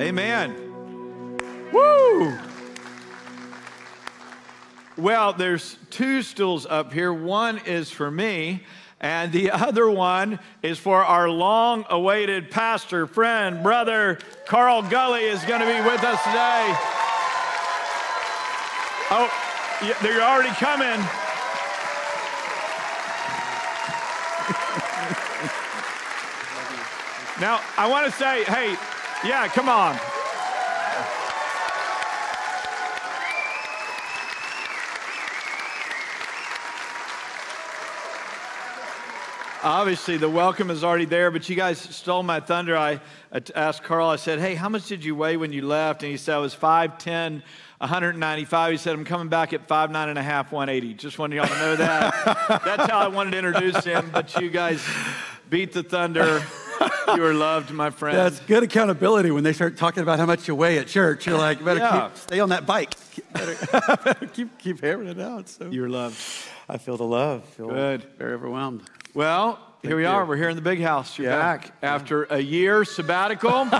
Amen. Woo! Well, there's two stools up here. One is for me, and the other one is for our long awaited pastor, friend, brother Carl Gulley is going to be with us today. Oh, they're already coming. now, I want to say, hey, yeah, come on. Obviously, the welcome is already there, but you guys stole my thunder. I asked Carl, I said, Hey, how much did you weigh when you left? And he said, I was 5'10, 195. He said, I'm coming back at 5'9 and a half, 180. Just wanted y'all to know that. That's how I wanted to introduce him, but you guys beat the thunder. You are loved, my friend. That's good accountability when they start talking about how much you weigh at church. You're like, better yeah. keep, stay on that bike. Better, keep, keep hammering it out. So. You're loved. I feel the love. Feel good. Very overwhelmed. Well, Thank here we you. are. We're here in the big house. You're yeah. back after a year sabbatical.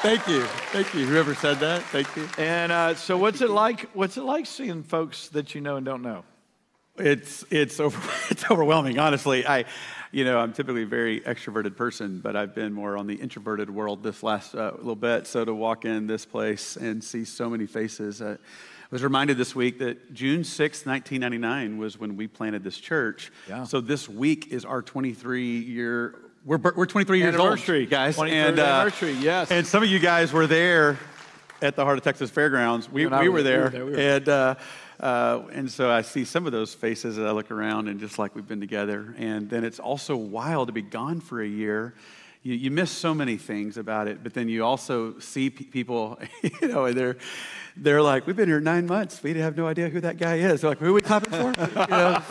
Thank you. Thank you. Whoever said that, thank you. And uh, so, what's it like? What's it like seeing folks that you know and don't know? It's it's over, it's overwhelming. Honestly, I, you know, I'm typically a very extroverted person, but I've been more on the introverted world this last uh, little bit. So to walk in this place and see so many faces. Uh, was reminded this week that June 6, 1999 was when we planted this church. Yeah. So this week is our 23 year, we're, we're 23 years anniversary, old, guys. and, uh, anniversary, yes. And some of you guys were there at the Heart of Texas Fairgrounds. We, we, were, there. We were there. We were and, uh, uh, and so I see some of those faces as I look around and just like we've been together. And then it's also wild to be gone for a year you, you miss so many things about it, but then you also see p- people, you know, and they're, they're like, we've been here nine months. We have no idea who that guy is. They're like, who are we clapping for? you know,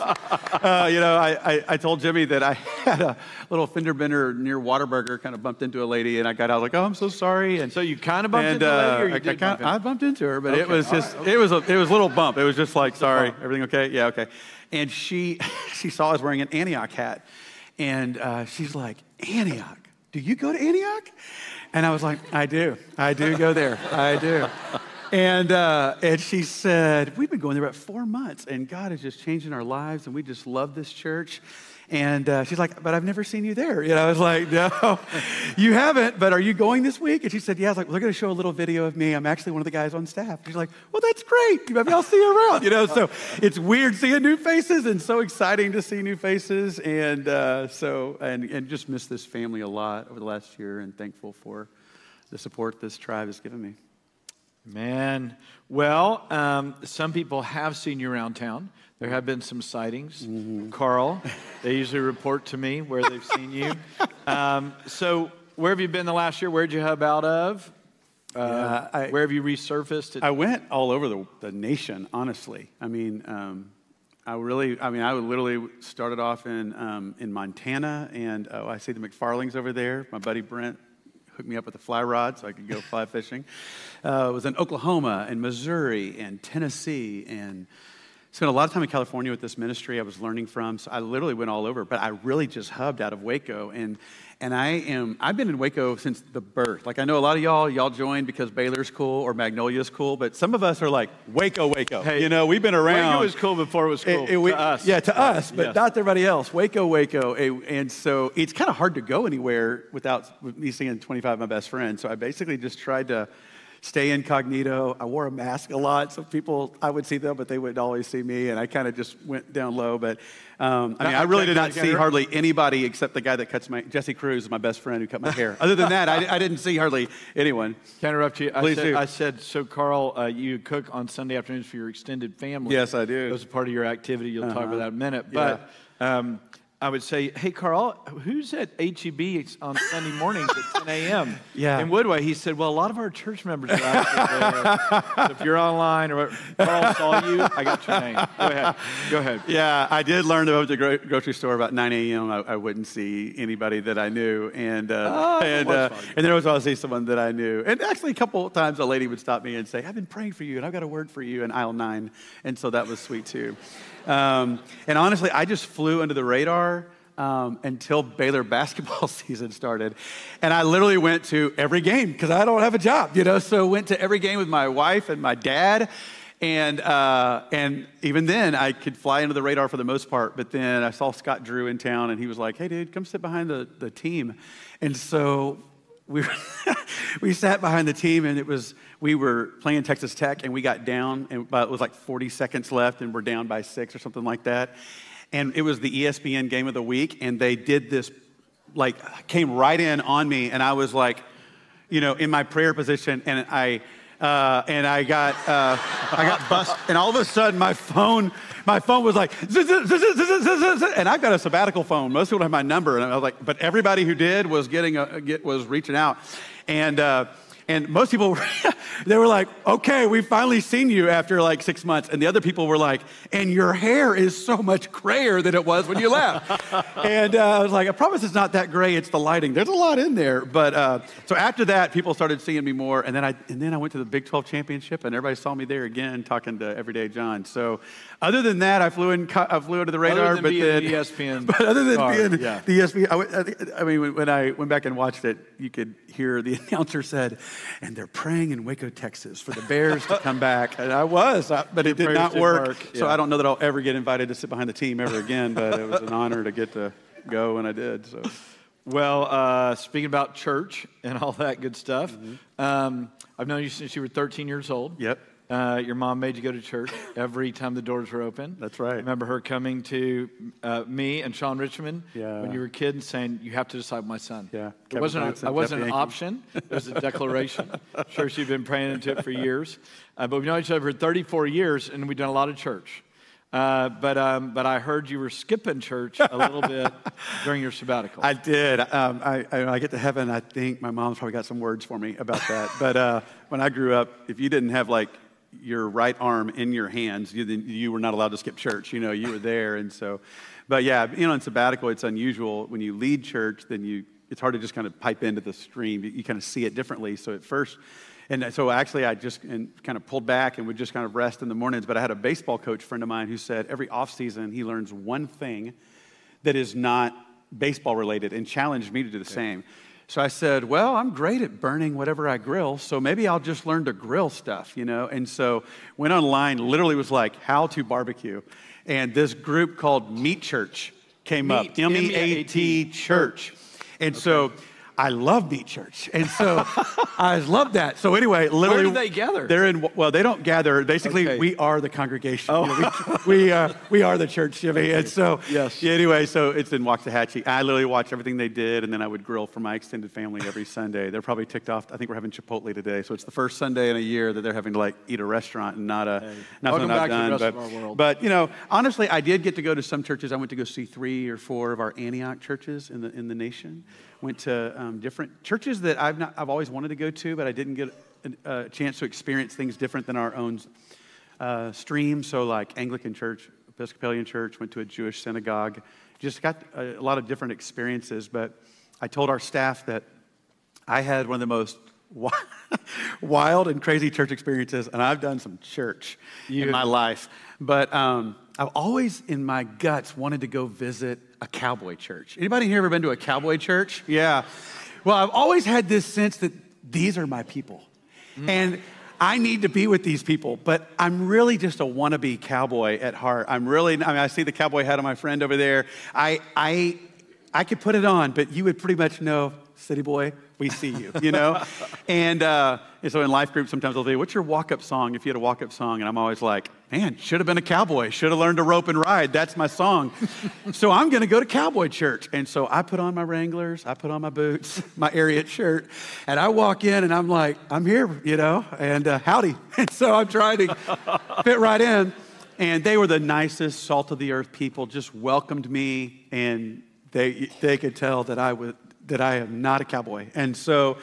uh, you know I, I, I, told Jimmy that I had a little fender bender near Whataburger, kind of bumped into a lady, and I got out like, oh, I'm so sorry. And so you kind of bumped and, into a lady, or you uh, I, did bump I bumped into her, but okay. it was just, right, okay. it was a, it was a little bump. It was just like, sorry, everything okay? Yeah, okay. And she, she saw I was wearing an Antioch hat, and uh, she's like, Antioch do you go to Antioch? And I was like, I do. I do go there. I do. And, uh, and she said, We've been going there about four months, and God is just changing our lives, and we just love this church. And uh, she's like, but I've never seen you there. You know, I was like, no, you haven't, but are you going this week? And she said, yeah. I was like, well, they're going to show a little video of me. I'm actually one of the guys on staff. She's like, well, that's great. Maybe I'll see you around. You know, so it's weird seeing new faces and so exciting to see new faces. And uh, so, and, and just miss this family a lot over the last year and thankful for the support this tribe has given me. Man, well, um, some people have seen you around town. There have been some sightings. Mm-hmm. Carl, they usually report to me where they've seen you. Um, so, where have you been the last year? Where'd you hub out of? Uh, yeah, I, where have you resurfaced? I went all over the, the nation, honestly. I mean, um, I really, I mean, I literally started off in, um, in Montana, and oh, I see the McFarlings over there. My buddy Brent hooked me up with a fly rod so I could go fly fishing. Uh, was in Oklahoma and Missouri and Tennessee and spent a lot of time in California with this ministry I was learning from. So I literally went all over, but I really just hubbed out of Waco. And, and I am, I've been in Waco since the birth. Like I know a lot of y'all, y'all joined because Baylor's cool or Magnolia's cool, but some of us are like, Waco, Waco. Hey, you know, we've been around. Waco was cool before it was cool. It, it, we, to us. Yeah, to us, but yes. not to everybody else. Waco, Waco. And so it's kind of hard to go anywhere without me seeing 25 of my best friends. So I basically just tried to stay incognito. I wore a mask a lot, so people, I would see them, but they wouldn't always see me, and I kind of just went down low. But um, I mean, I really did not see hardly anybody except the guy that cuts my, Jesse Cruz, my best friend who cut my hair. Other than that, I, I, didn't see hardly anyone. Can I interrupt you? Please said, do. I said, so Carl, uh, you cook on Sunday afternoons for your extended family. Yes, I do. That was part of your activity. You'll uh-huh. talk about that in a minute. But yeah. um, I would say, hey, Carl, who's at HEB on Sunday mornings at 10 a.m. Yeah. in Woodway? He said, well, a lot of our church members are out there. so if you're online or Carl saw you, I got your name. Go ahead. Go ahead. Yeah, I did learn to go to the grocery store about 9 a.m. I, I wouldn't see anybody that I knew. And, uh, oh, and, uh, and then I was always see someone that I knew. And actually, a couple of times a lady would stop me and say, I've been praying for you, and I've got a word for you in aisle 9. And so that was sweet, too. Um, and honestly, I just flew under the radar um, until Baylor basketball season started. And I literally went to every game because I don't have a job, you know? So went to every game with my wife and my dad. And, uh, and even then, I could fly under the radar for the most part. But then I saw Scott Drew in town, and he was like, hey, dude, come sit behind the, the team. And so we, we sat behind the team, and it was, we were playing Texas Tech, and we got down, and it was like 40 seconds left, and we're down by six or something like that. And it was the ESPN game of the week, and they did this, like, came right in on me, and I was like, you know, in my prayer position, and I, uh, and I got uh, I got bust, and all of a sudden my phone my phone was like, and I've got a sabbatical phone. Most people have my number, and I was like, but everybody who did was getting a, get, was reaching out, and. Uh, and most people, they were like, okay, we've finally seen you after like six months. And the other people were like, and your hair is so much grayer than it was when you left. and uh, I was like, I promise it's not that gray, it's the lighting. There's a lot in there. But uh, so after that, people started seeing me more. And then, I, and then I went to the Big 12 championship, and everybody saw me there again talking to Everyday John. So other than that, I flew, in, I flew under the radar. but then, the ESPN. But other than star, being yeah. the ESPN, I, I mean, when I went back and watched it, you could hear the announcer said, and they're praying in Waco, Texas for the Bears to come back. And I was, I- but it did not work. work, So. I don't know that I'll ever get invited to sit behind the team ever again, but it was an honor to get to go, and I did. So Well, uh, speaking about church and all that good stuff, um, I've known you since you were 13 years old. Mm-hmm. Yep. Uh, your mom made you go to church every time the doors were open. That's right. I remember her coming to uh, me and Sean Richmond Yeah. when you were a kid and saying, "You have to decide my son." Yeah. It Kevin wasn't. Johnson, A, it wasn't an option. It was a declaration. sure, she'd been praying into it for years. Uh, but we've known each other for 34 years, and we've done a lot of church. Uh, but um, but I heard you were skipping church a little bit during your sabbatical. I did. Um, I, I, I get to heaven, I think my mom's probably got some words for me about that. but uh, when I grew up, if you didn't have like your right arm in your hands, you, you were not allowed to skip church. You know, you were there, and so. But yeah, you know, in sabbatical, it's unusual when you lead church. Then you, it's hard to just kind of pipe into the stream. You, you kind of see it differently. So at first. And so actually, I just and kind of pulled back and would just kind of rest in the mornings. But I had a baseball coach friend of mine who said every offseason he learns one thing that is not baseball related and challenged me to do the same. So I said, Well, I'm great at burning whatever I grill, so maybe I'll just learn to grill stuff, you know? And so went online, literally was like, How to barbecue. And this group called Meat Church came Meat, up M E A T Church. And so I love Meat Church. And so I love that. So anyway, literally. do they gather? They're in, well, they don't gather. Basically, Okay. we are the congregation. Oh. we, we, uh, we are the church, Jimmy. And so, Yes. yeah, anyway, so it's in Waxahachie. I literally watch everything they did, and then I would grill for my extended family every Sunday. They're probably ticked off. I think we're having Chipotle today. So it's the first Sunday in a year that they're having to like eat a restaurant and not a, not Welcome back to the rest but, of our world. but, you know, honestly, I did get to go to some churches. I went to go see three or four of our Antioch churches in the, in the nation. Went to um, different churches that I've, not, I've always wanted to go to, but I didn't get a, a chance to experience things different than our own uh, stream. So, like Anglican church, Episcopalian church, went to a Jewish synagogue. Just got a, a lot of different experiences. But I told our staff that I had one of the most wild and crazy church experiences, and I've done some church You- in my life. But um, I've always, in my guts, wanted to go visit a cowboy church. Anybody here ever been to a cowboy church? Yeah. Well, I've always had this sense that these are my people, mm-hmm. and I need to be with these people. But I'm really just a wannabe cowboy at heart. I'm really. I mean, I see the cowboy hat on my friend over there. I, I, I could put it on, but you would pretty much know, city boy, we see you, you know? and, uh, and so in life groups, sometimes they'll say, What's your walk up song? If you had a walk up song, and I'm always like, Man, should have been a cowboy, should have learned to rope and ride. That's my song. so I'm going to go to cowboy church. And so I put on my Wranglers, I put on my boots, my Ariat shirt, and I walk in and I'm like, I'm here, you know, and uh, howdy. And so I'm trying to fit right in. And they were the nicest, salt of the earth people, just welcomed me, and they, they could tell that I, was, that I am not a cowboy. And so,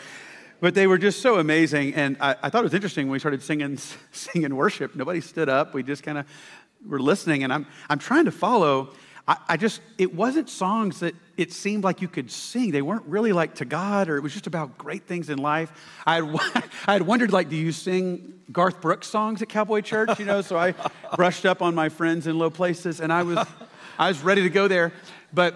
but they were just so amazing. And I, I thought it was interesting when we started singing, singing worship. Nobody stood up. We just kind of were listening. And I'm, I'm trying to follow. I, I just, it wasn't songs that it seemed like you could sing. They weren't really like to God, or it was just about great things in life. I had, I had wondered, like, do you sing Garth Brooks songs at Cowboy Church? You know, so I brushed up on my friends in low places, and I was, I was ready to go there. But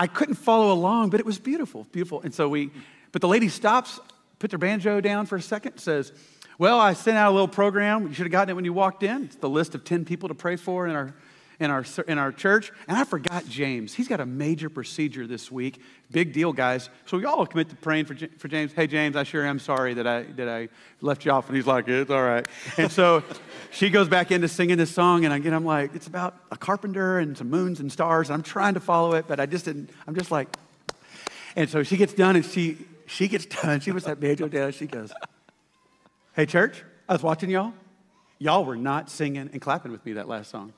I couldn't follow along, but it was beautiful, beautiful. And so we, but the lady stops, puts her banjo down for a second, says, Well, I sent out a little program. You should have gotten it when you walked in. It's the list of 10 people to pray for in our in our, in our church, and I forgot James. He's got a major procedure this week. Big deal, guys. So we all commit to praying for, for James. Hey, James, I sure am sorry that I, that I left you off. And he's like, it's all right. And so she goes back into singing this song, and again, I'm like, it's about a carpenter and some moons and stars. And I'm trying to follow it, but I just didn't, I'm just like, and so she gets done, and she, she gets done. She was that banjo down. She goes, hey, church, I was watching y'all. Y'all were not singing and clapping with me that last song.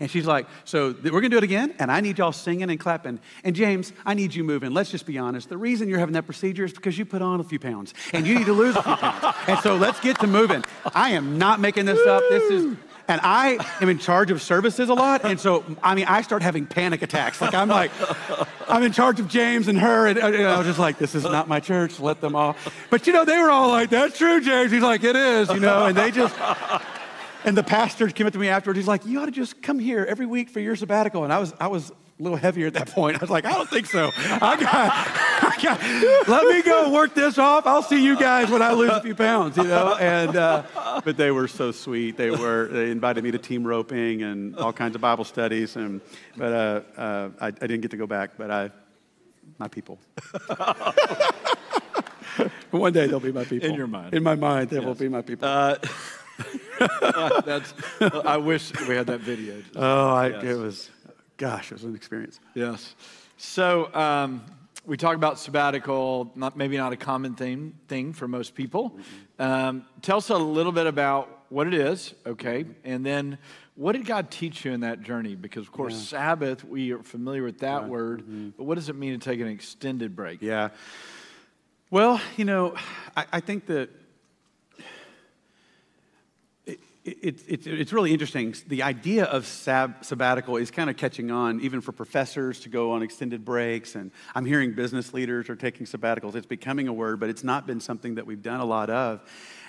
And she's like, So we're going to do it again, and I need y'all singing and clapping. And James, I need you moving. Let's just be honest. The reason you're having that procedure is because you put on a few pounds, and you need to lose a few pounds. And so let's get to moving. I am not making this up. This is. And I am in charge of services a lot. And so, I mean, I start having panic attacks. Like, I'm like, I'm in charge of James and her. And, and I was just like, this is not my church. Let them all. But, you know, they were all like, that's true, James. He's like, it is, you know. And they just, and the pastor came up to me afterwards. He's like, "You ought to just come here every week for your sabbatical." And I was, I was a little heavier at that point. I was like, "I don't think so. I got, I got let me go work this off. I'll see you guys when I lose a few pounds." You know. And uh, but they were so sweet. They were. They invited me to team roping and all kinds of Bible studies. And but uh, uh, I, I didn't get to go back. But I, my people. One day they'll be my people. In your mind. In my mind, they yes. will be my people. Uh, That's, I wish we had that video. Oh, I, yes. it was, gosh, it was an experience. Yes. So um, we talk about sabbatical, not, maybe not a common thing, thing for most people. Um, tell us a little bit about what it is, okay, and then what did God teach you in that journey? Because, of course, yeah. Sabbath, we are familiar with that word, mm-hmm. but what does it mean to take an extended break? Yeah. Well, you know, I, I think that it, it, it's really interesting. The idea of sab- sabbatical is kind of catching on, even for professors to go on extended breaks. And I'm hearing business leaders are taking sabbaticals. It's becoming a word, but it's not been something that we've done a lot of.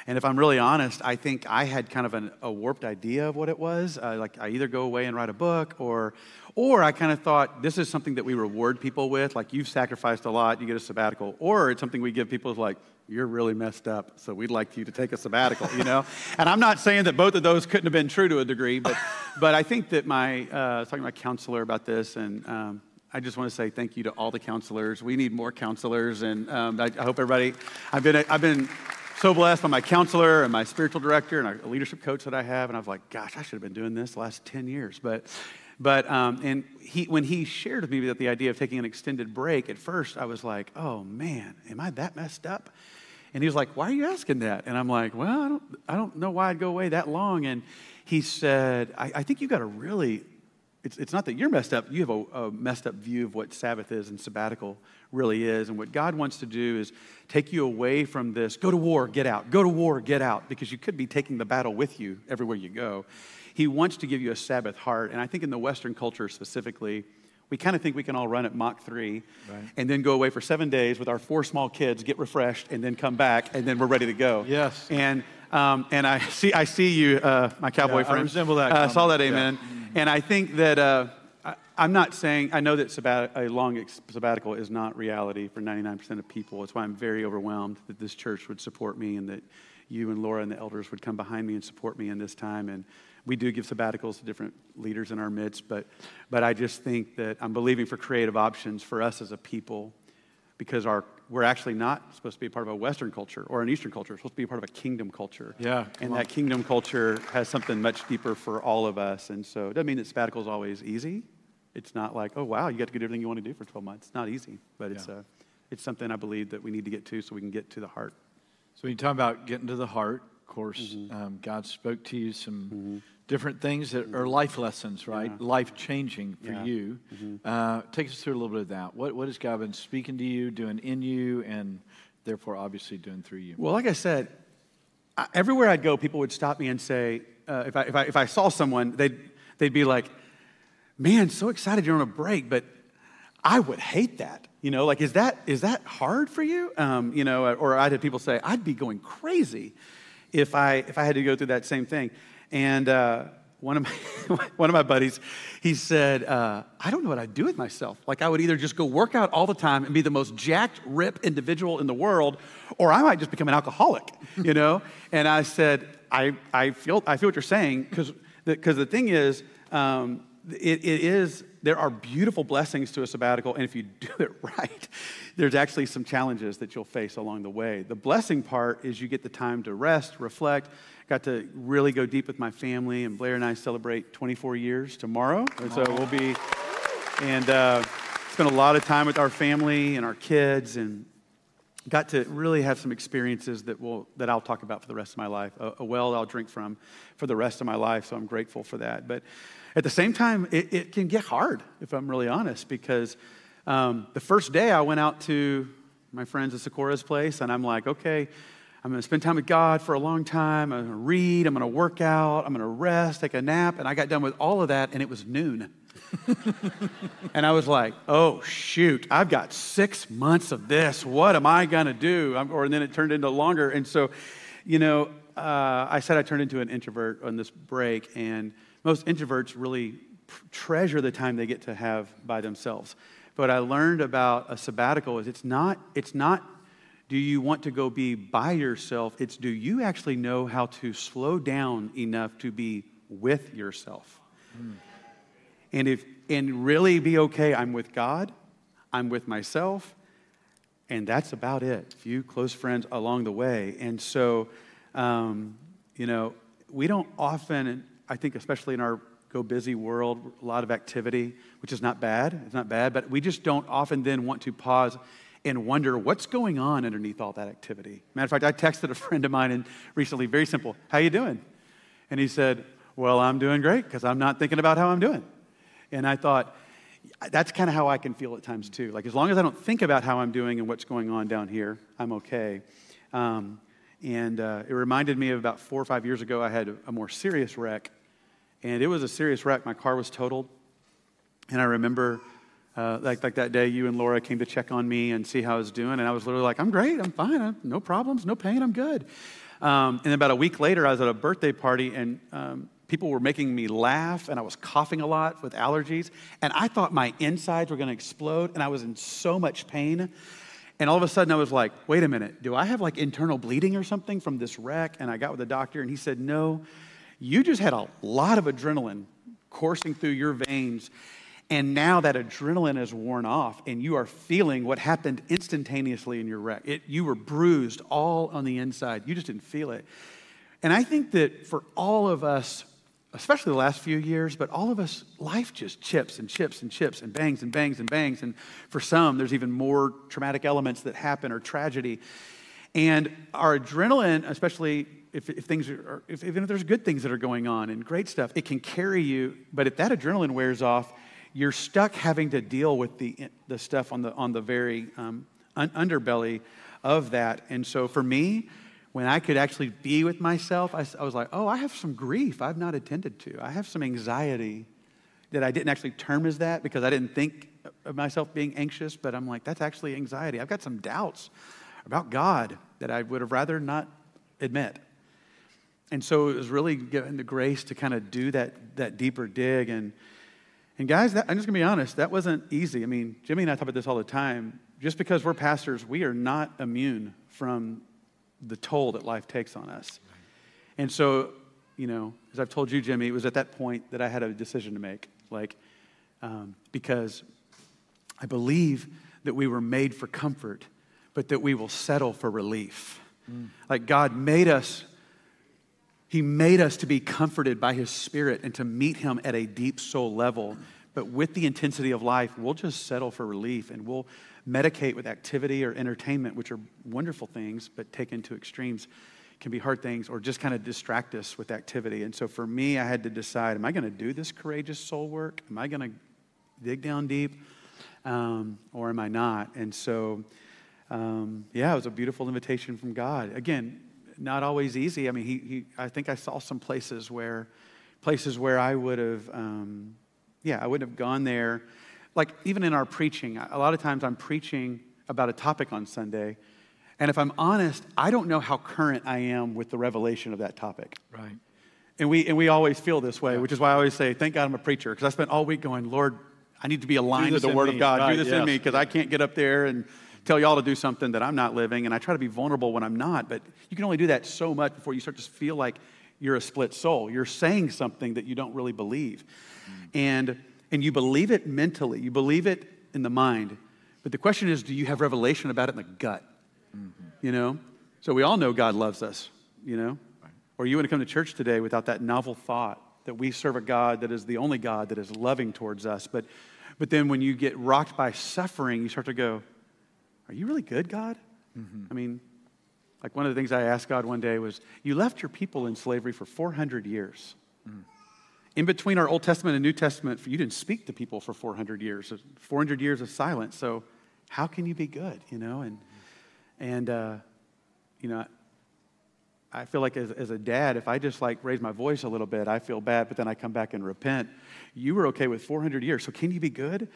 And if I'm really honest, I think I had kind of an, a warped idea of what it was. Uh, like I either go away and write a book, or, or I kind of thought this is something that we reward people with. Like you've sacrificed a lot, you get a sabbatical, or it's something we give people like you're really messed up, so we'd like you to take a sabbatical, you know? and I'm not saying that both of those couldn't have been true to a degree, but, but I think that my, uh, I was talking to my counselor about this, and um, I just want to say thank you to all the counselors. We need more counselors, and um, I, I, hope everybody, I've been, I've been so blessed by my counselor and my spiritual director and a leadership coach that I have, and I was like, gosh, I should have been doing this the last 10 years, but but um, and he, when he shared with me that the idea of taking an extended break, at first I was like, oh man, am I that messed up? And he was like, Why are you asking that? And I'm like, Well, I don't, I don't know why I'd go away that long. And he said, I, I think you've got a really, it's, it's not that you're messed up, you have a, a messed up view of what Sabbath is and sabbatical really is. And what God wants to do is take you away from this go to war, get out, go to war, get out, because you could be taking the battle with you everywhere you go. He wants to give you a Sabbath heart. And I think in the Western culture specifically, we kind of think we can all run at Mach 3 right. and then go away for seven days with our four small kids, get refreshed, and then come back, and then we're ready to go. Yes. And, um, and I, see, I see you, uh, my cowboy yeah, friend. I resemble that. I uh, saw that, amen. Yeah. And I think that uh, I, am not saying, I know that sabbat, a long sabbatical is not reality for 99% of people. It's why I'm very overwhelmed that this church would support me and that you and Laura and the elders would come behind me and support me in this time. And we do give sabbaticals to different leaders in our midst, but, but I just think that I'm believing for creative options for us as a people because our, we're actually not supposed to be a part of a Western culture or an Eastern culture. We're supposed to be a part of a kingdom culture. Yeah. And on. that kingdom culture has something much deeper for all of us. And so it doesn't mean that sabbatical is always easy. It's not like, oh, wow, you got to get everything you want to do for 12 months. It's not easy, but it's, yeah. uh, it's something I believe that we need to get to so we can get to the heart. So when you talk about getting to the heart, of course, mm-hmm. um, God spoke to you some mm-hmm different things that are life lessons, right? Yeah. Life changing for yeah. you. Mm-hmm. Uh, take us through a little bit of that. What, what has God been speaking to you, doing in you, and therefore obviously doing through you? Well, like I said, I, everywhere I'd go, people would stop me and say, uh, if, I, if, I, if I saw someone, they'd, they'd be like, man, so excited you're on a break, but I would hate that. You know, like, is that, is that hard for you? Um, you know, or I'd have people say, I'd be going crazy if I, if I had to go through that same thing. And uh, one of my, one of my buddies, he said, uh, I don't know what I'd do with myself. Like I would either just go work out all the time and be the most jacked, rip individual in the world, or I might just become an alcoholic, you know? and I said, I, I, feel, I feel what you're saying, because the, cause the thing is, um, it, it is, there are beautiful blessings to a sabbatical, and if you do it right, there's actually some challenges that you'll face along the way. The blessing part is you get the time to rest, reflect, got to really go deep with my family, and Blair and I celebrate 24 years tomorrow. And so we'll be, and uh, spent a lot of time with our family and our kids, and got to really have some experiences that, will, that I'll talk about for the rest of my life, a, a well I'll drink from for the rest of my life. So I'm grateful for that. But at the same time, it, it can get hard, if I'm really honest, because um, the first day I went out to my friends at Sikora's place, and I'm like, okay, I'm to spend time with God for a long time. I'm to read. I'm to work out. I'm to rest, take a nap. And I got done with all of that, and it was noon. and I was like, oh, shoot, I've got six months of this. What am I to do? I'm, or and then it turned into longer. And so, you know, uh, I said I turned into an introvert on this break, and most introverts really treasure the time they get to have by themselves. But I learned about a sabbatical is it's not, it's not do you want to go be by yourself? It's do you actually know how to slow down enough to be with yourself? Mm. And if and really be okay, I'm with God, I'm with myself, and that's about it. A few close friends along the way. And so, um, you know, we don't often, I think, especially in our go busy world, a lot of activity, which is not bad. It's not bad, but we just don't often then want to pause and wonder what's going on underneath all that activity. Matter of fact, I texted a friend of mine and recently, very simple, how you doing? And he said, well, I'm doing great because I'm not thinking about how I'm doing. And I thought, that's kind of how I can feel at times too. Like as long as I don't think about how I'm doing and what's going on down here, I'm okay. Um, and uh, it reminded me of about four or five years ago, I had a more serious wreck. And it was a serious wreck. My car was totaled. And I remember, uh, like, like that day, you and Laura came to check on me and see how I was doing. And I was literally like, I'm great. I'm fine. I'm, no problems, no pain. I'm good. Um, and about a week later, I was at a birthday party, and um, people were making me laugh, and I was coughing a lot with allergies. And I thought my insides were going to explode, and I was in so much pain. And all of a sudden, I was like, wait a minute, do I have like internal bleeding or something from this wreck? And I got with the doctor, and he said, no, you just had a lot of adrenaline coursing through your veins. And now that adrenaline is worn off, and you are feeling what happened instantaneously in your wreck. It, you were bruised all on the inside. You just didn't feel it. And I think that for all of us, especially the last few years, but all of us, life just chips and chips and chips and bangs and bangs and bangs. And for some, there's even more traumatic elements that happen or tragedy. And our adrenaline, especially if, if things are, if, even if there's good things that are going on and great stuff, it can carry you. But if that adrenaline wears off, you're stuck having to deal with the, the stuff on the, on the very um, un- underbelly of that. And so for me, when I could actually be with myself, I, I was like, oh, I have some grief I've not attended to. I have some anxiety that I didn't actually term as that because I didn't think of myself being anxious, but I'm like, that's actually anxiety. I've got some doubts about God that I would have rather not admit. And so it was really given the grace to kind of do that, that deeper dig. And, and guys, that, I'm just going to be honest, that wasn't easy. I mean, Jimmy and I talk about this all the time. Just because we're pastors, we are not immune from the toll that life takes on us. And so, you know, as I've told you, Jimmy, it was at that point that I had a decision to make. Like, um, because I believe that we were made for comfort, but that we will settle for relief. Mm. Like, God made us, He made us to be comforted by His Spirit and to meet Him at a deep soul level. But with the intensity of life, we'll just settle for relief and we'll medicate with activity or entertainment, which are wonderful things, but taken to extremes can be hard things, or just kind of distract us with activity. And so for me, I had to decide am I going to do this courageous soul work? Am I going to dig down deep? Um, or am I not? And so, um, yeah, it was a beautiful invitation from God. Again, not always easy. I mean, he, he I think I saw some places where, places where I would have, um, yeah, I wouldn't have gone there like even in our preaching, a lot of times I'm preaching about a topic on Sunday, and if I'm honest, I don't know how current I am with the revelation of that topic. Right. And we, and we always feel this way, which is why I always say, thank God I'm a preacher, because I spent all week going, Lord, I need to be aligned with the Word me. of God. Right, do this yes. in me, because I can't get up there and tell y'all to do something that I'm not living. And I try to be vulnerable when I'm not, but you can only do that so much before you start to feel like you're a split soul. You're saying something that you don't really believe. Mm. And, and you believe it mentally, you believe it in the mind. But the question is, do you have revelation about it in the gut? Mm-hmm. You know? So we all know God loves us, you know? Or you want to come to church today without that novel thought that we serve a God that is the only God that is loving towards us. But, but then when you get rocked by suffering, you start to go, Are you really good, God? Mm-hmm. I mean, like one of the things I asked God one day was, You left your people in slavery for 400 years. Mm. In between our Old Testament and New Testament, you didn't speak to people for 400 years, 400 years of silence. So how can you be good, you know? And, and uh, you know, I feel like as, as a dad, if I just like raise my voice a little bit, I feel bad, but then I come back and repent. You were okay with 400 years, so can you be good?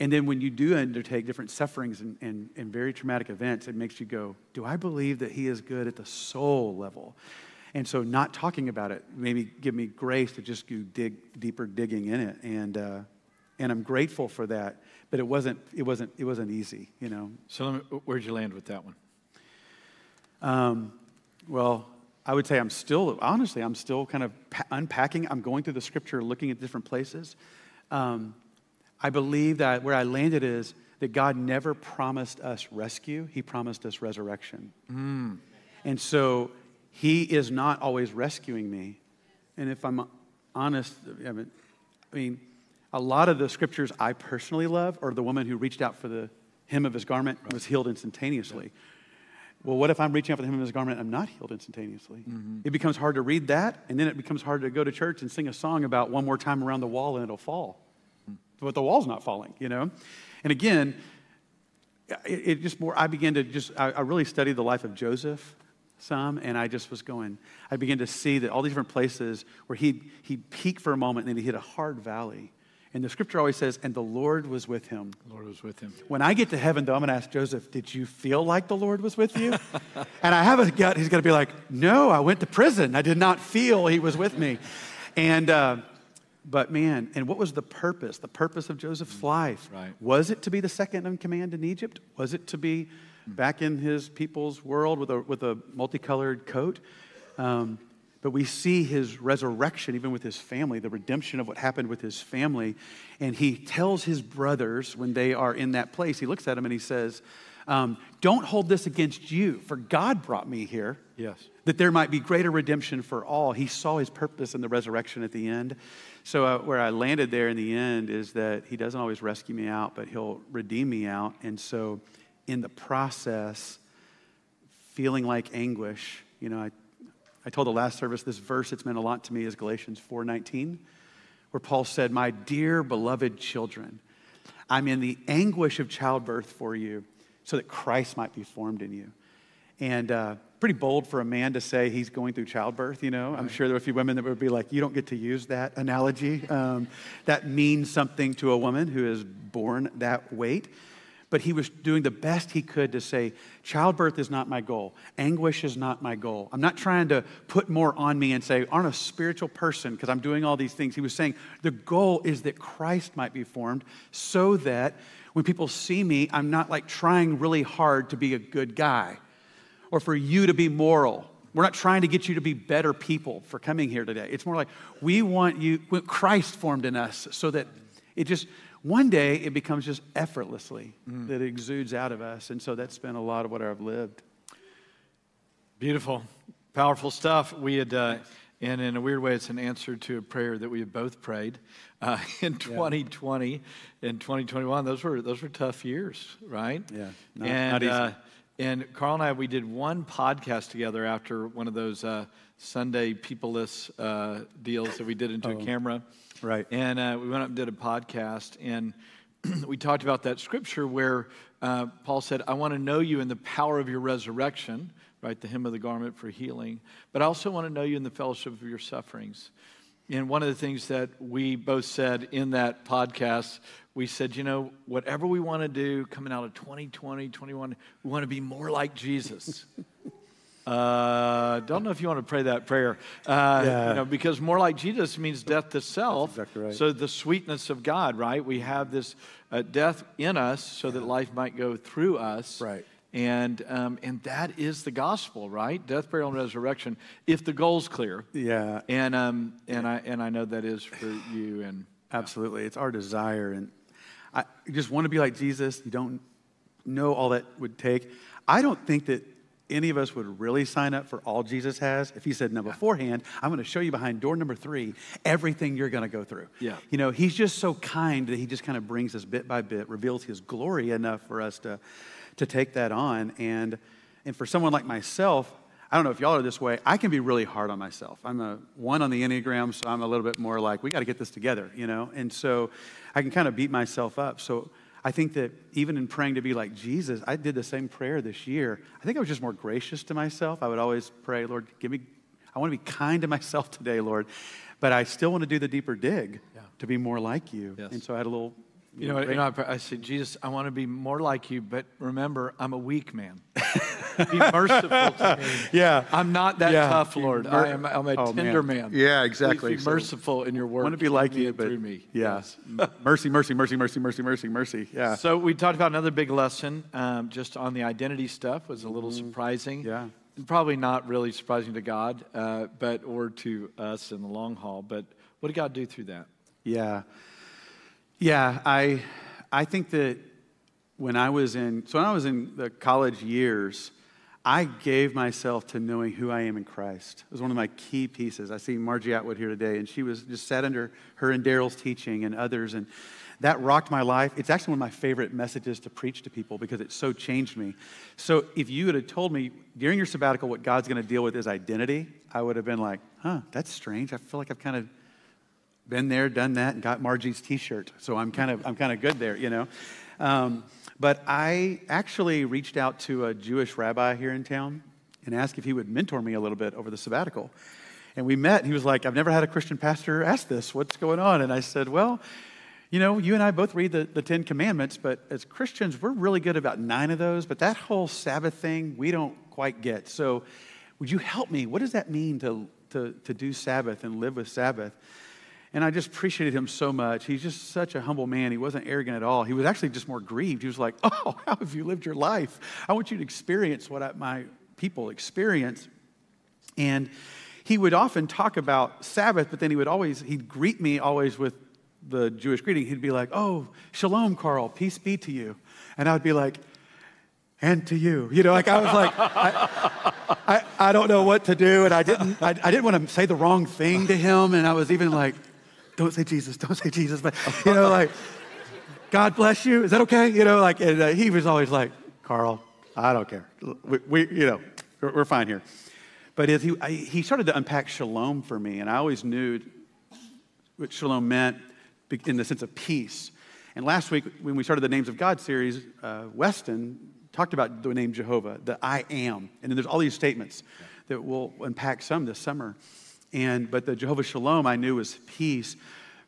And then when you do undertake different sufferings and, and, and very traumatic events, it makes you go, Do I believe that He is good at the soul level? And so, not talking about it maybe give me grace to just go dig deeper digging in it, and uh, and I'm grateful for that. But it wasn't it wasn't it wasn't easy, you know. So, me, where'd you land with that one? Um, well, I would say I'm still, honestly, I'm still kind of unpacking. I'm going through the scripture, looking at different places. Um, I believe that where I landed is that God never promised us rescue, He promised us resurrection. Mm. And so He is not always rescuing me. And if I'm honest, I mean, I mean a lot of the scriptures I personally love are the woman who reached out for the hem of his garment right. was healed instantaneously. Yeah. Well, what if I'm reaching out for the hem of his garment and I'm not healed instantaneously? Mm-hmm. It becomes hard to read that, and then it becomes hard to go to church and sing a song about one more time around the wall and it'll fall. But the wall's not falling, you know? And again, it, it just more, I began to just, I, I really studied the life of Joseph some, and I just was going, I began to see that all these different places where he'd, he'd peak for a moment and then he hit a hard valley. And the scripture always says, and the Lord was with him. The Lord was with him. When I get to heaven, though, I'm going to ask Joseph, did you feel like the Lord was with you? and I have a gut, he's going to be like, no, I went to prison. I did not feel he was with me. And, uh, but man, and what was the purpose? The purpose of Joseph's mm, life? Right. Was it to be the second in command in Egypt? Was it to be back in his people's world with a, with a multicolored coat? Um, but we see his resurrection, even with his family, the redemption of what happened with his family. And he tells his brothers when they are in that place, he looks at them and he says, um, Don't hold this against you, for God brought me here. Yes. That there might be greater redemption for all. He saw his purpose in the resurrection at the end. So, uh, where I landed there in the end is that he doesn't always rescue me out, but he'll redeem me out. And so, in the process, feeling like anguish, you know, I I told the last service this verse, it's meant a lot to me, is Galatians 4:19, where Paul said, My dear beloved children, I'm in the anguish of childbirth for you, so that Christ might be formed in you. And uh, pretty bold for a man to say he's going through childbirth, you know. Right. I'm sure there are a few women that would be like, you don't get to use that analogy. Um, that means something to a woman who is born that weight but he was doing the best he could to say, childbirth is not my goal. Anguish is not my goal. I'm not trying to put more on me and say, aren't a spiritual person because I'm doing all these things. He was saying, the goal is that Christ might be formed so that when people see me, I'm not like trying really hard to be a good guy or for you to be moral. We're not trying to get you to be better people for coming here today. It's more like we want you, Christ formed in us so that it just, one day it becomes just effortlessly mm. that it exudes out of us. And so that's been a lot of what I've lived. Beautiful, powerful stuff. We had, uh, and in a weird way, it's an answer to a prayer that we have both prayed uh, in 2020 yeah. and 2021. Those were those were tough years, right? Yeah, not, and not uh, and Carl and I, we did one podcast together after one of those uh, Sunday peopleless uh, deals that we did into oh. a camera. Right. And uh, we went up and did a podcast, and we talked about that scripture where uh, Paul said, I want to know you in the power of your resurrection, right? The hem of the garment for healing. But I also want to know you in the fellowship of your sufferings. And one of the things that we both said in that podcast, we said, you know, whatever we want to do coming out of 2020, 21, we want to be more like Jesus. Uh, don't know if you want to pray that prayer. Uh, Yeah. You know, because more like Jesus means death to self. exactly right. So the sweetness of God, right? We have this uh, death in us so that life might go through us. Right. And, um, and that is the gospel, right? Death, burial, and resurrection, if the goal's clear. Yeah, And, um, and, I, and I know that is for you. And absolutely. It's our desire. And I just want to be like Jesus. You don't know all that would take. I don't think that any of us would really sign up for all Jesus has if he said, now beforehand, I'm going to show you behind door number three everything you're going to go through. Yeah. You know, he's just so kind that he just kind of brings us bit by bit, reveals his glory enough for us to, to take that on. And, and for someone like myself, I don't know if y'all are this way, I can be really hard on myself. I'm a one on the Enneagram, so I'm a little bit more like, we got to get this together, you know? And so I can kind of beat myself up. So I think that even in praying to be like Jesus, I did the same prayer this year. I think I was just more gracious to myself. I would always pray, Lord, give me, I want to be kind to myself today, Lord. But I still want to do the deeper dig Yeah. to be more like you. Yes. And so I had a little. You know, you know, I, I say, Jesus, I want to be more like you, but remember, I'm a weak man. be merciful to me. Yeah. I'm not that Yeah. tough, Lord. Mer- I am, I'm a Oh, tender man. man. Yeah, exactly. Please be So- merciful in your I want to be like you, but through me. Yeah. mercy, mercy, mercy, mercy, mercy, mercy, mercy. Yeah. So we talked about another big lesson, um, just on the identity stuff. Was a little surprising. Mm-hmm. Yeah. Probably not really surprising to God, uh, but or to us in the long haul. But what did God do through that? Yeah. Yeah, I, I think that when I was in, so when I was in the college years, I gave myself to knowing who I am in Christ. It was one of my key pieces. I see Margie Atwood here today, and she was just sat under her and Daryl's teaching and others, and that rocked my life. It's actually one of my favorite messages to preach to people because it so changed me. So if you would have told me during your sabbatical what God's going to deal with is identity, I would have been like, huh, that's strange. I feel like I've kind of been there, done that, and got Margie's T-shirt. So I'm kind of I'm kind of good there, you know. Um, but I actually reached out to a Jewish rabbi here in town and asked if he would mentor me a little bit over the sabbatical. And we met. He was like, "I've never had a Christian pastor ask this. What's going on?" And I said, "Well." You know, you and I both read the, the Ten Commandments, but as Christians, we're really good about nine of those. But that whole Sabbath thing, we don't quite get. So, would you help me? What does that mean to, to, to do Sabbath and live with Sabbath? And I just appreciated him so much. He's just such a humble man. He wasn't arrogant at all. He was actually just more grieved. He was like, Oh, how have you lived your life? I want you to experience what I, my people experience. And he would often talk about Sabbath, but then he would always, he'd greet me always with the Jewish greeting. He'd be like, Oh, shalom, Carl, peace be to you. And I would be like, and to you. You know, like I was like, I, I, I don't know what to do. And I didn't, I, I didn't want to say the wrong thing to him. And I was even like, don't say Jesus, don't say Jesus. But, you know, like, God bless you. Is that okay? You know, like, and uh, he was always like, Carl, I don't care. We, we you know, we're, we're fine here. But he, I, he started to unpack shalom for me, and I always knew what shalom meant in the sense of peace. And last week, when we started the Names of God series, uh, Weston talked about the name Jehovah, the I am. And then there's all these statements that we'll unpack some this summer. And, but the Jehovah Shalom I knew was peace.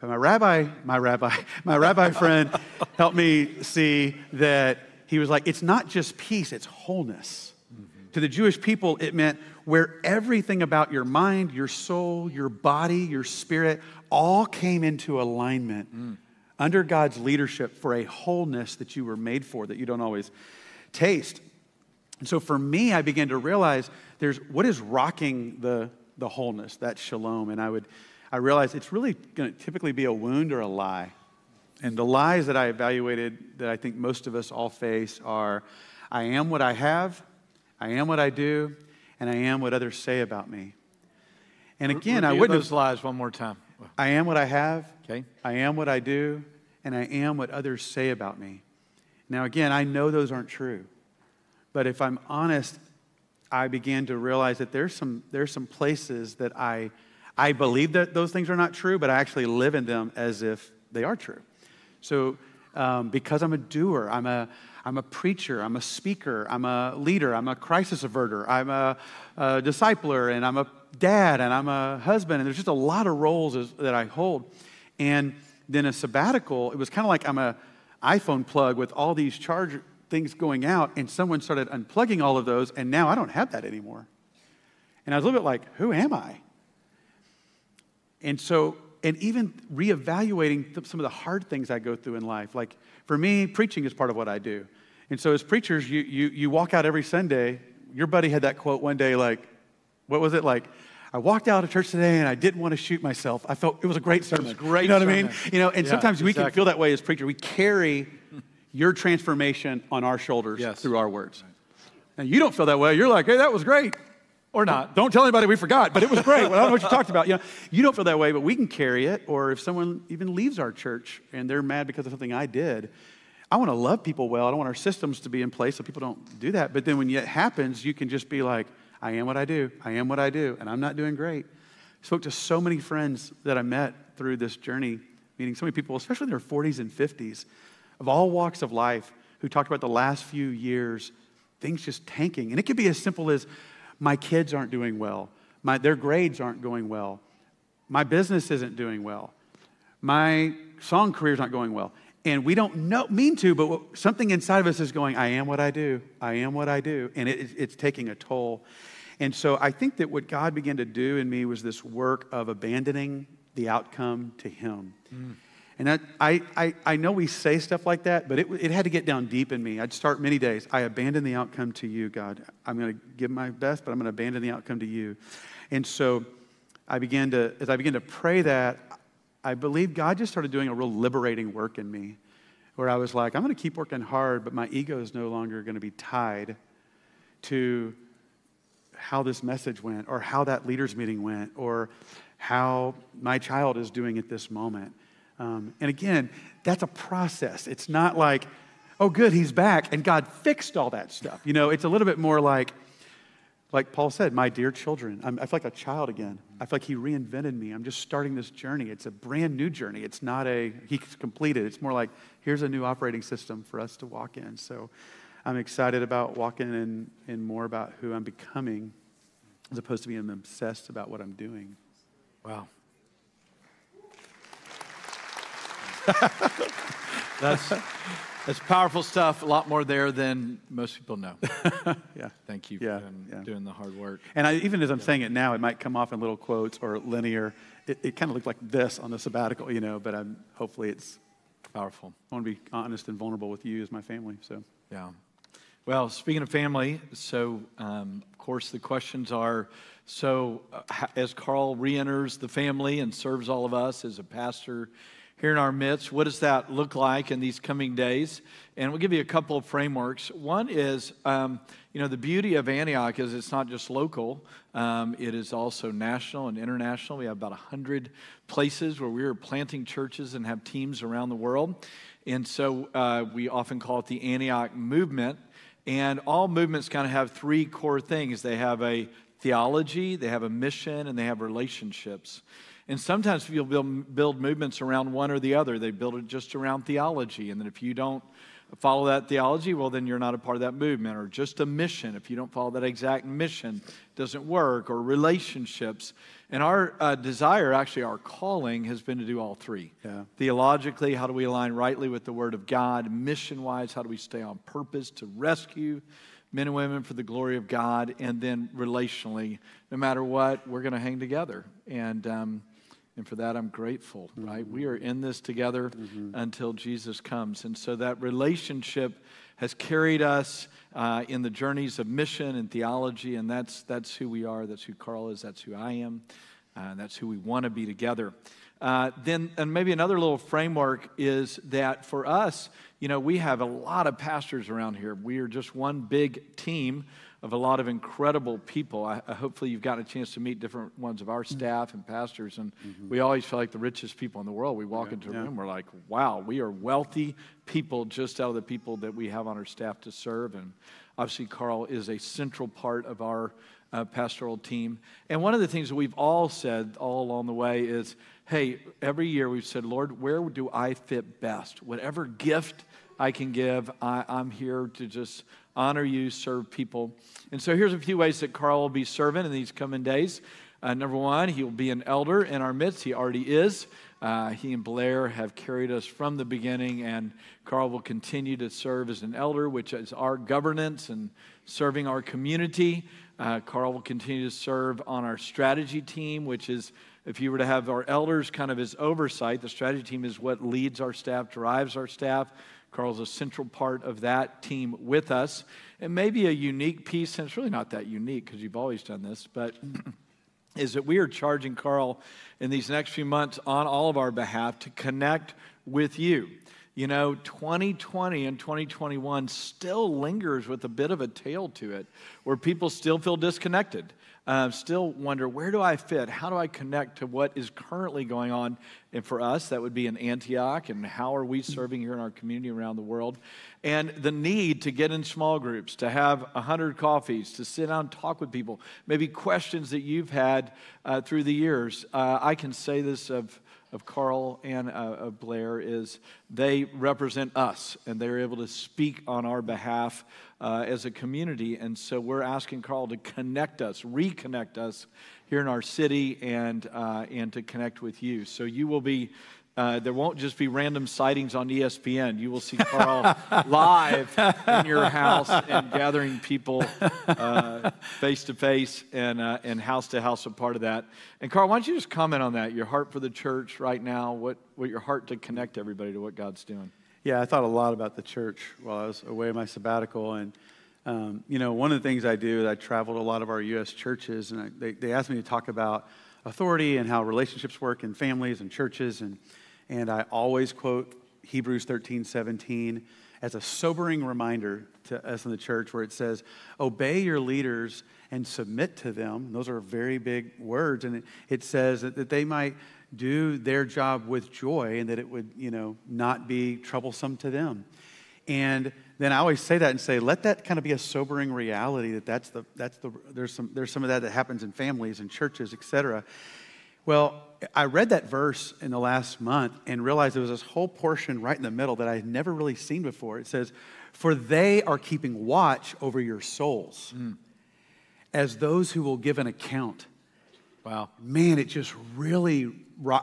But my rabbi, my rabbi, my rabbi friend helped me see that he was like, it's not just peace, it's wholeness. To the Jewish people, it meant where everything about your mind, your soul, your body, your spirit all came into alignment mm. under God's leadership for a wholeness that you were made for that you don't always taste. And so for me, I began to realize there's what is rocking the, the wholeness, that shalom. And I would I realized it's really going to typically be a wound or a lie. And the lies that I evaluated that I think most of us all face are I am what I have, I am what I do, and I am what others say about me. And again, I Review wouldn't those have, lies one more time. I am what I have, Okay. I am what I do, and I am what others say about me. Now, again, I know those aren't true. But if I'm honest, I began to realize that there's some, there's some places that I, I believe that those things are not true, but I actually live in them as if they are true. So, um, because I'm a doer, I'm a, I'm a preacher, I'm a speaker, I'm a leader, I'm a crisis averter, I'm a, a discipler, and I'm a dad, and I'm a husband, and there's just a lot of roles as, that I hold. And then a sabbatical, it was kind of like I'm a iPhone plug with all these charge things going out, and someone started unplugging all of those, and now I don't have that anymore. And I was a little bit like, who am I? And so, and even reevaluating some of the hard things I go through in life. Like for me, preaching is part of what I do. And so as preachers, you, you, you walk out every Sunday. Your buddy had that quote one day, like, what was it? Like, I walked out of church today and I didn't want to shoot myself. I felt it was a great sermon. great you know sermon. what I mean? You know, and Yeah, sometimes we exactly. can feel that way as preachers. We carry your transformation on our shoulders Yes. through our words. And you don't feel that way. You're like, hey, that was great. Or not. Don't tell anybody we forgot, but it was great. Well, I don't know what you talked about. You know, you don't feel that way, but we can carry it. Or if someone even leaves our church and they're mad because of something I did, I want to love people well. I don't want our systems to be in place so people don't do that. But then when it happens, you can just be like, I am what I do. I am what I do, and I'm not doing great. Spoke to so many friends that I met through this journey, meeting so many people, especially in their 40s and 50s, of all walks of life, who talked about the last few years, things just tanking. And it could be as simple as my kids aren't doing well, my, their grades aren't going well, my business isn't doing well, my song career's not going well. And we don't know, mean to, but what- something inside of us is going, I am what I do. I am what I do. And it, it's taking a toll. And so I think that what God began to do in me was this work of abandoning the outcome to Him. Mm. And I, I, I know we say stuff like that, but it, it had to get down deep in me. I'd start many days. I abandon the outcome to you, God. I'm going to give my best, but I'm going to abandon the outcome to you. And so I began to, as I began to pray that, I believe God just started doing a real liberating work in me where I was like, I'm going to keep working hard, but my ego is no longer going to be tied to how this message went or how that leaders meeting went or how my child is doing at this moment. Um, and again, that's a process. It's not like, oh, good, he's back and God fixed all that stuff. You know, it's a little bit more like, like Paul said, my dear children, I'm, I feel like a child again. I feel like he reinvented me. I'm just starting this journey. It's a brand new journey. It's not a, he's completed. It's more like, here's a new operating system for us to walk in. So I'm excited about walking in, in more about who I'm becoming as opposed to being obsessed about what I'm doing. Wow. that's, that's powerful stuff. A lot more there than most people know. Yeah. Thank you Yeah, for yeah. doing the hard work. And I, even as I'm saying it now, it might come off in little quotes or linear. It, it kind of looked like this on the sabbatical, you know, but I'm, hopefully it's, Powerful. I want to be honest and vulnerable with you as my family. So, Yeah. Well, speaking of family, so um, of course the questions are so uh, as Carl re enters the family and serves all of us as a pastor here in our midst, what does that look like in these coming days? And we'll give you a couple of frameworks. One is, um, you know, the beauty of Antioch is it's not just local, um, it is also national and international. We have about 100 places where we are planting churches and have teams around the world. And so uh, we often call it the Antioch movement. And all movements kind of have three core things they have a theology, they have a mission, and they have relationships. And sometimes people build, build movements around one or the other. They build it just around theology. And then if you don't follow that theology, well, then you're not a part of that movement. Or just a mission. If you don't follow that exact mission, it doesn't work. Or relationships. And our uh, desire, actually, our calling has been to do all three. Yeah. Theologically, how do we align rightly with the Word of God? Mission wise, how do we stay on purpose to rescue men and women for the glory of God? And then relationally, no matter what, we're going to hang together. And, um, and for that, I'm grateful, right? We are in this together until Jesus comes. And so that relationship has carried us uh, in the journeys of mission and theology, and that's, that's who we are. That's who Carl is. That's who I am. Uh, that's who we want to be together. Uh, then, and maybe another little framework is that for us, you know, we have a lot of pastors around here. We are just one big team of a lot of incredible people. I, I, hopefully, you've gotten a chance to meet different ones of our staff and pastors, and we always feel like the richest people in the world. We walk into a yeah. room, we're like, wow, we are wealthy people just out of the people that we have on our staff to serve. And obviously, Carl is a central part of our uh, pastoral team. And one of the things that we've all said all along the way is, hey, every year we've said, Lord, where do I fit best? Whatever gift I can give, I, I'm here to just honor you, serve people. And so here's a few ways that Carl will be serving in these coming days. Uh, number one, he will be an elder in our midst. He already is. Uh, he and Blair have carried us from the beginning, and Carl will continue to serve as an elder, which is our governance and serving our community. Uh, Carl will continue to serve on our strategy team, which is, if you were to have our elders kind of as oversight, the strategy team is what leads our staff, drives our staff. Carl's a central part of that team with us. And maybe a unique piece, and it's really not that unique because you've always done this, but is that we are charging Carl in these next few months on all of our behalf to connect with you. You know, 2020 and 2021 still lingers with a bit of a tail to it where people still feel disconnected uh, still wonder where do I fit? How do I connect to what is currently going on? And for us, that would be in Antioch, and how are we serving here in our community around the world? And the need to get in small groups, to have 100 coffees, to sit down and talk with people, maybe questions that you've had uh, through the years. Uh, I can say this of of Carl and uh, of Blair is they represent us and they're able to speak on our behalf uh, as a community. And so we're asking Carl to connect us, reconnect us here in our city, and, uh, and to connect with you. So you will be. Uh, there won't just be random sightings on ESPN. You will see Carl live in your house and gathering people face to face and uh, and house to house. A part of that. And Carl, why don't you just comment on that? Your heart for the church right now. What what your heart to connect everybody to what God's doing. Yeah, I thought a lot about the church while I was away my sabbatical. And, um, you know, one of the things I do is I travel to a lot of our U.S. churches, and I, they, they asked me to talk about authority and how relationships work in families and churches. And, and I always quote Hebrews 13, 17 as a sobering reminder to us in the church where it says, Obey your leaders and submit to them. Those are very big words. And it, it says that, that they might do their job with joy and that it would, you know, not be troublesome to them. And then I always say that and say, let that kind of be a sobering reality that that's the, that's the, there's some, there's some of that that happens in families and churches, et cetera. Well, I read that verse in the last month and realized there was this whole portion right in the middle that I had never really seen before. It says, For they are keeping watch over your souls mm. as those who will give an account. Wow. Man, it just really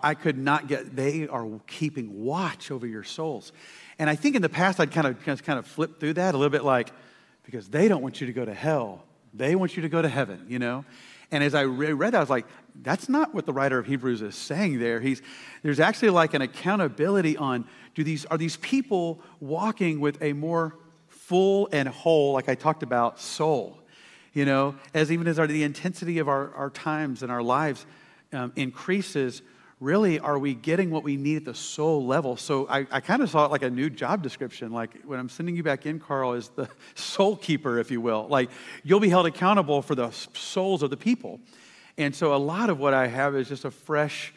I could not get, they are keeping watch over your souls. And I think in the past, I'd kind of, kind of flip through that a little bit like, because they don't want you to go to hell. They want you to go to heaven, you know? And as I read that, I was like, that's not what the writer of Hebrews is saying there. He's, there's actually like an accountability on do these, are these people walking with a more full and whole, like I talked about, soul? You know, as even as our, the intensity of our, our times and our lives um, increases, really are we getting what we need at the soul level? So I, I kind of saw it like a new job description. Like when I'm sending you back in, Carl, is the soul keeper, if you will. Like you'll be held accountable for the souls of the people. And so a lot of what I have is just a fresh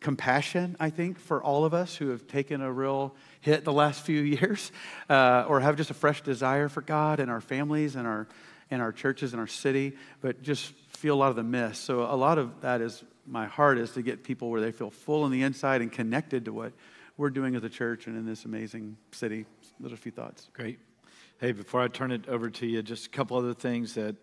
compassion, I think, for all of us who have taken a real hit the last few years uh, or have just a fresh desire for God and our families and our, and our churches and our city, but just feel a lot of the miss. So a lot of that is my heart is to get people where they feel full on the inside and connected to what we're doing as a church and in this amazing city. Those are a few thoughts. Great. Hey, before I turn it over to you, just a couple other things that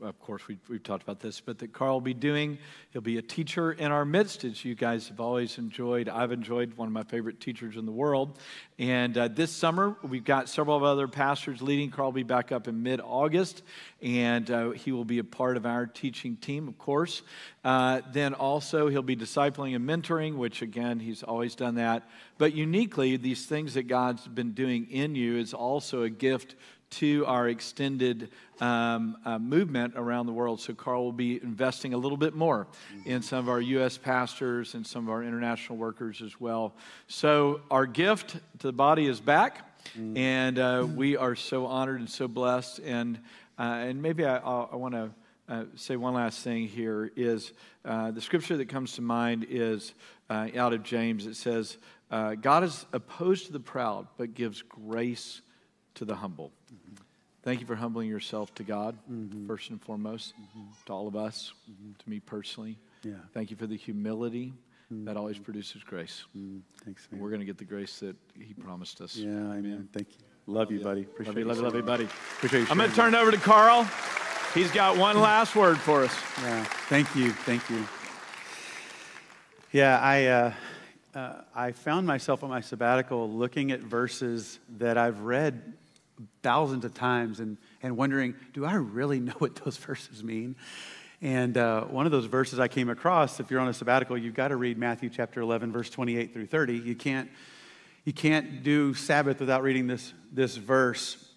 of course, we, we've talked about this, but that Carl will be doing. He'll be a teacher in our midst, as you guys have always enjoyed. I've enjoyed one of my favorite teachers in the world. And uh, this summer, we've got several other pastors leading. Carl will be back up in mid August, and uh, he will be a part of our teaching team, of course. Uh, then also, he'll be discipling and mentoring, which again, he's always done that. But uniquely, these things that God's been doing in you is also a gift to our extended um, uh, movement around the world. So, Carl will be investing a little bit more in some of our U.S. pastors and some of our international workers as well. So, our gift to the body is back, and uh, we are so honored and so blessed. And, uh, and maybe I, I want to. Uh, say one last thing here is uh, the scripture that comes to mind is uh, out of James. It says, God is opposed to the proud, but gives grace to the humble. Mm-hmm. Thank you for humbling yourself to God, mm-hmm. first and foremost, mm-hmm. to all of us, mm-hmm. to me personally. Yeah. Thank you for the humility mm-hmm. that always produces grace. Mm-hmm. Thanks, man. we're going to get the grace that He promised us. Yeah, amen. Thank you. Love, love you, buddy. Appreciate love you, love you, love you, buddy. Appreciate you. I'm going to turn it over to Carl. He's got one last word for us. Yeah. Thank you. Thank you. Yeah, I. Uh, uh, I found myself on my sabbatical looking at verses that I've read thousands of times and, and wondering, do I really know what those verses mean? And uh, one of those verses I came across, if you're on a sabbatical, you've got to read Matthew chapter 11, verse 28 through 30. You can't, you can't do Sabbath without reading this, this verse.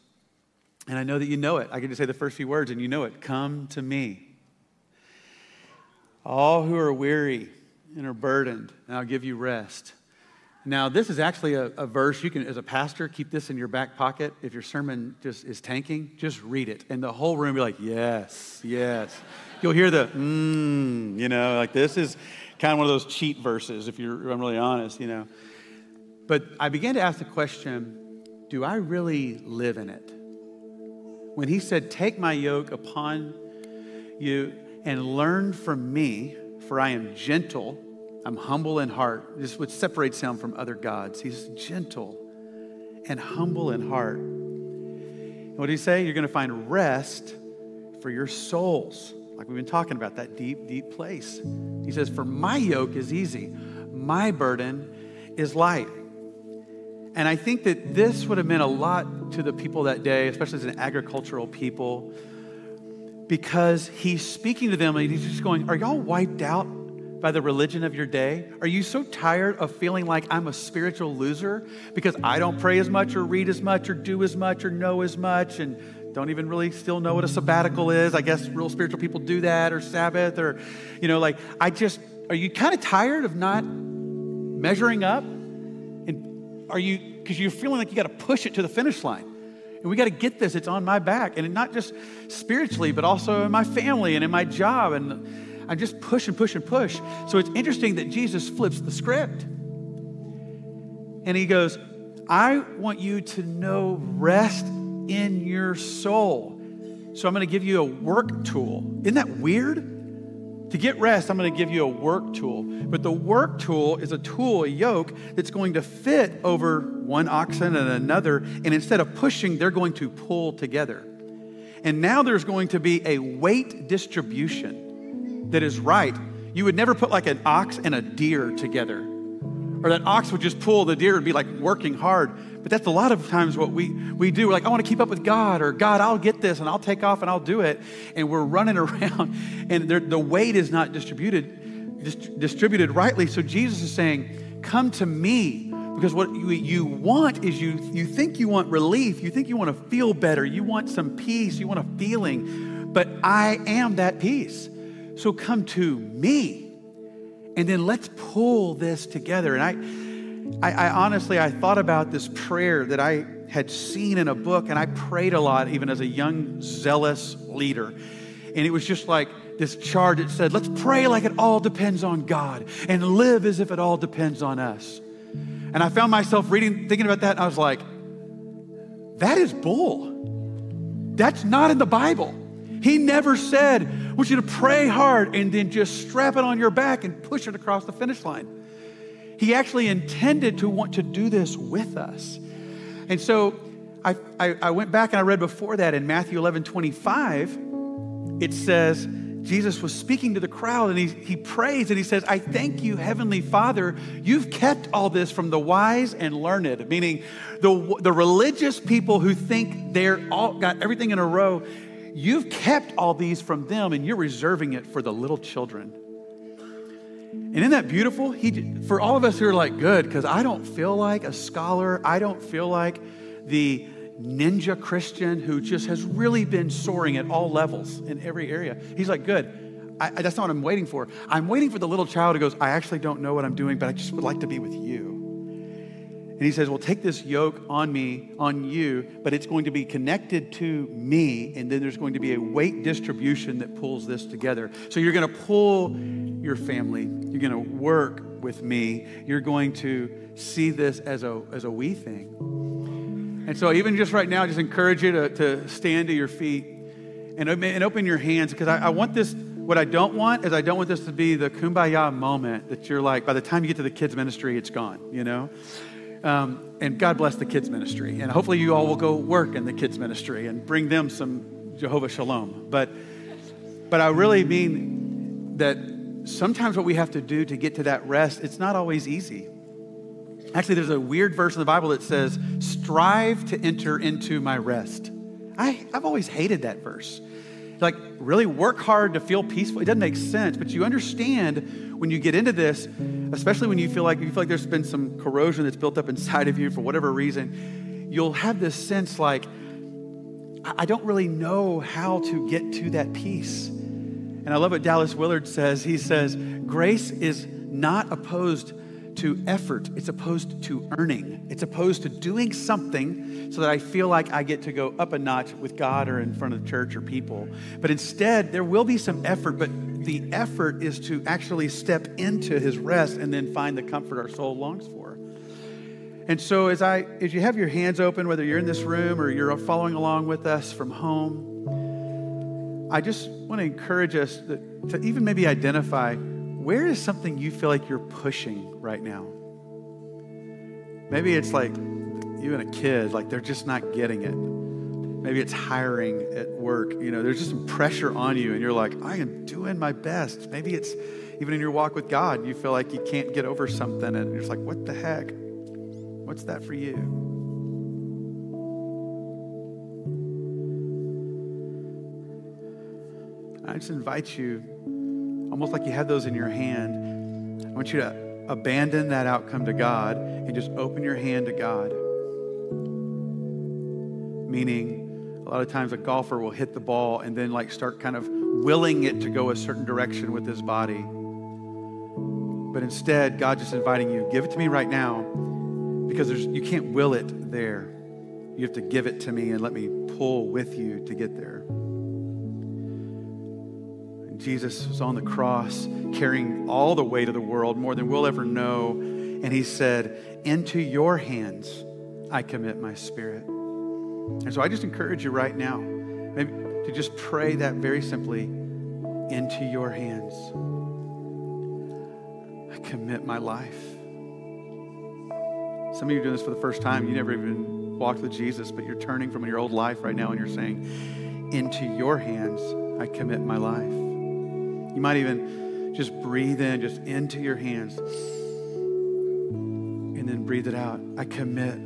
And I know that you know it. I can just say the first few words and you know it. Come to me. All who are weary and are burdened, and I'll give you rest. Now, this is actually a, a, verse you can, as a pastor, keep this in your back pocket. If your sermon just is tanking, just read it. And the whole room be like, yes, yes. You'll hear the, mmm, you know, like this is kind of one of those cheat verses, if you're, I'm really honest, you know. But I began to ask the question do I really live in it? When he said, Take my yoke upon you and learn from me, for I am gentle I'm humble in heart. This is what separates him from other gods. He's gentle and humble in heart. And what did he say? You're going to find rest for your souls. Like we've been talking about, that deep, deep place. He says, For my yoke is easy, my burden is light. And I think that this would have meant a lot to the people that day, especially as an agricultural people, because he's speaking to them and he's just going, Are y'all wiped out by the religion of your day? Are you so tired of feeling like I'm a spiritual loser because I don't pray as much or read as much or do as much or know as much and don't even really still know what a sabbatical is? I guess real spiritual people do that or Sabbath or, you know, like, I just, are you kind of tired of not measuring up? And are you, because you're feeling like you got to push it to the finish line? And we got to get this. It's on my back. And not just spiritually, but also in my family and in my job. And I just push and push and push. So it's interesting that Jesus flips the script. And he goes, I want you to know rest in your soul. So I'm going to give you a work tool. Isn't that weird? To get rest, I'm going to give you a work tool. But the work tool is a tool, a yoke, that's going to fit over one oxen and another. And instead of pushing, they're going to pull together. And now there's going to be a weight distribution that is right. You would never put like an ox and a deer together. Or that ox would just pull, the deer would be like working hard. But that's a lot of times what we, we do. We're like, I want to keep up with God, or God, I'll get this and I'll take off and I'll do it. And we're running around, and the weight is not distributed, dist- distributed rightly. So Jesus is saying, Come to me. Because what you, you want is you, you think you want relief, you think you want to feel better, you want some peace, you want a feeling. But I am that peace. So come to me. And then let's pull this together. And I, I, I, honestly, I thought about this prayer that I had seen in a book, and I prayed a lot, even as a young, zealous leader. And it was just like this charge that said, let's pray like it all depends on God and live as if it all depends on us. And I found myself reading, thinking about that, and I was like, that is bull. That's not in the Bible. He never said, I want you to pray hard and then just strap it on your back and push it across the finish line. He actually intended to want to do this with us. And so I, I, I went back and I read before that in Matthew 11 25, it says, Jesus was speaking to the crowd and he, he prays and he says, I thank you, Heavenly Father, you've kept all this from the wise and learned, meaning the, the religious people who think they're all got everything in a row. You've kept all these from them and you're reserving it for the little children. And isn't that beautiful? He, for all of us who are like, good, because I don't feel like a scholar, I don't feel like the ninja Christian who just has really been soaring at all levels in every area. He's like, good. I, that's not what I'm waiting for. I'm waiting for the little child who goes, I actually don't know what I'm doing, but I just would like to be with you. And he says, Well, take this yoke on me, on you, but it's going to be connected to me. And then there's going to be a weight distribution that pulls this together. So you're going to pull your family, you're going to work with me, you're going to see this as a, as a we thing. And so, even just right now, I just encourage you to, to stand to your feet and, and open your hands because I, I want this. What I don't want is I don't want this to be the kumbaya moment that you're like, by the time you get to the kids' ministry, it's gone, you know? Um, and God bless the kids' ministry. And hopefully, you all will go work in the kids' ministry and bring them some Jehovah Shalom. But, but I really mean that sometimes what we have to do to get to that rest, it's not always easy. Actually, there's a weird verse in the Bible that says, Strive to enter into my rest. I, I've always hated that verse. Like, really work hard to feel peaceful. It doesn't make sense, but you understand when you get into this, especially when you feel like you feel like there's been some corrosion that's built up inside of you for whatever reason, you'll have this sense like, I don't really know how to get to that peace. And I love what Dallas Willard says. He says, Grace is not opposed to effort, it's opposed to earning. It's opposed to doing something so that I feel like I get to go up a notch with God or in front of church or people. But instead, there will be some effort, but the effort is to actually step into his rest and then find the comfort our soul longs for. And so as I as you have your hands open, whether you're in this room or you're following along with us from home, I just want to encourage us to, to even maybe identify where is something you feel like you're pushing right now? Maybe it's like and a kid, like they're just not getting it. Maybe it's hiring at work. You know, there's just some pressure on you, and you're like, I am doing my best. Maybe it's even in your walk with God, you feel like you can't get over something, and you're just like, what the heck? What's that for you? I just invite you almost like you have those in your hand. I want you to abandon that outcome to God and just open your hand to God. Meaning, a lot of times a golfer will hit the ball and then like start kind of willing it to go a certain direction with his body. But instead, God just inviting you, give it to me right now because you can't will it there. You have to give it to me and let me pull with you to get there. Jesus was on the cross carrying all the weight of the world, more than we'll ever know. And he said, Into your hands I commit my spirit. And so I just encourage you right now, maybe to just pray that very simply into your hands. I commit my life. Some of you are doing this for the first time. You never even walked with Jesus, but you're turning from your old life right now and you're saying, Into your hands I commit my life. You might even just breathe in, just into your hands, and then breathe it out. I commit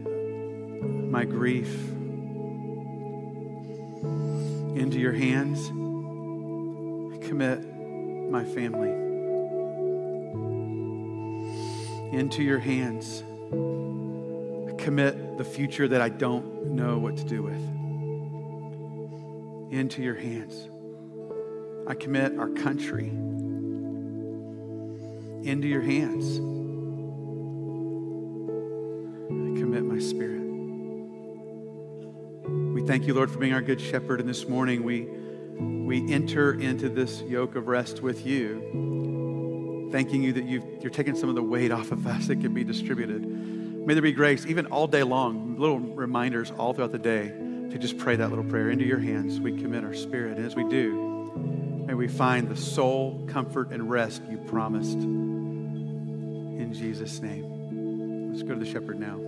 my grief into your hands. I commit my family into your hands. I commit the future that I don't know what to do with into your hands. I commit our country into your hands. I commit my spirit. We thank you, Lord, for being our good shepherd. And this morning we, we enter into this yoke of rest with you, thanking you that you you're taking some of the weight off of us that can be distributed. May there be grace, even all day long, little reminders all throughout the day to just pray that little prayer into your hands. We commit our spirit. And as we do, May we find the soul comfort and rest you promised. In Jesus' name. Let's go to the shepherd now.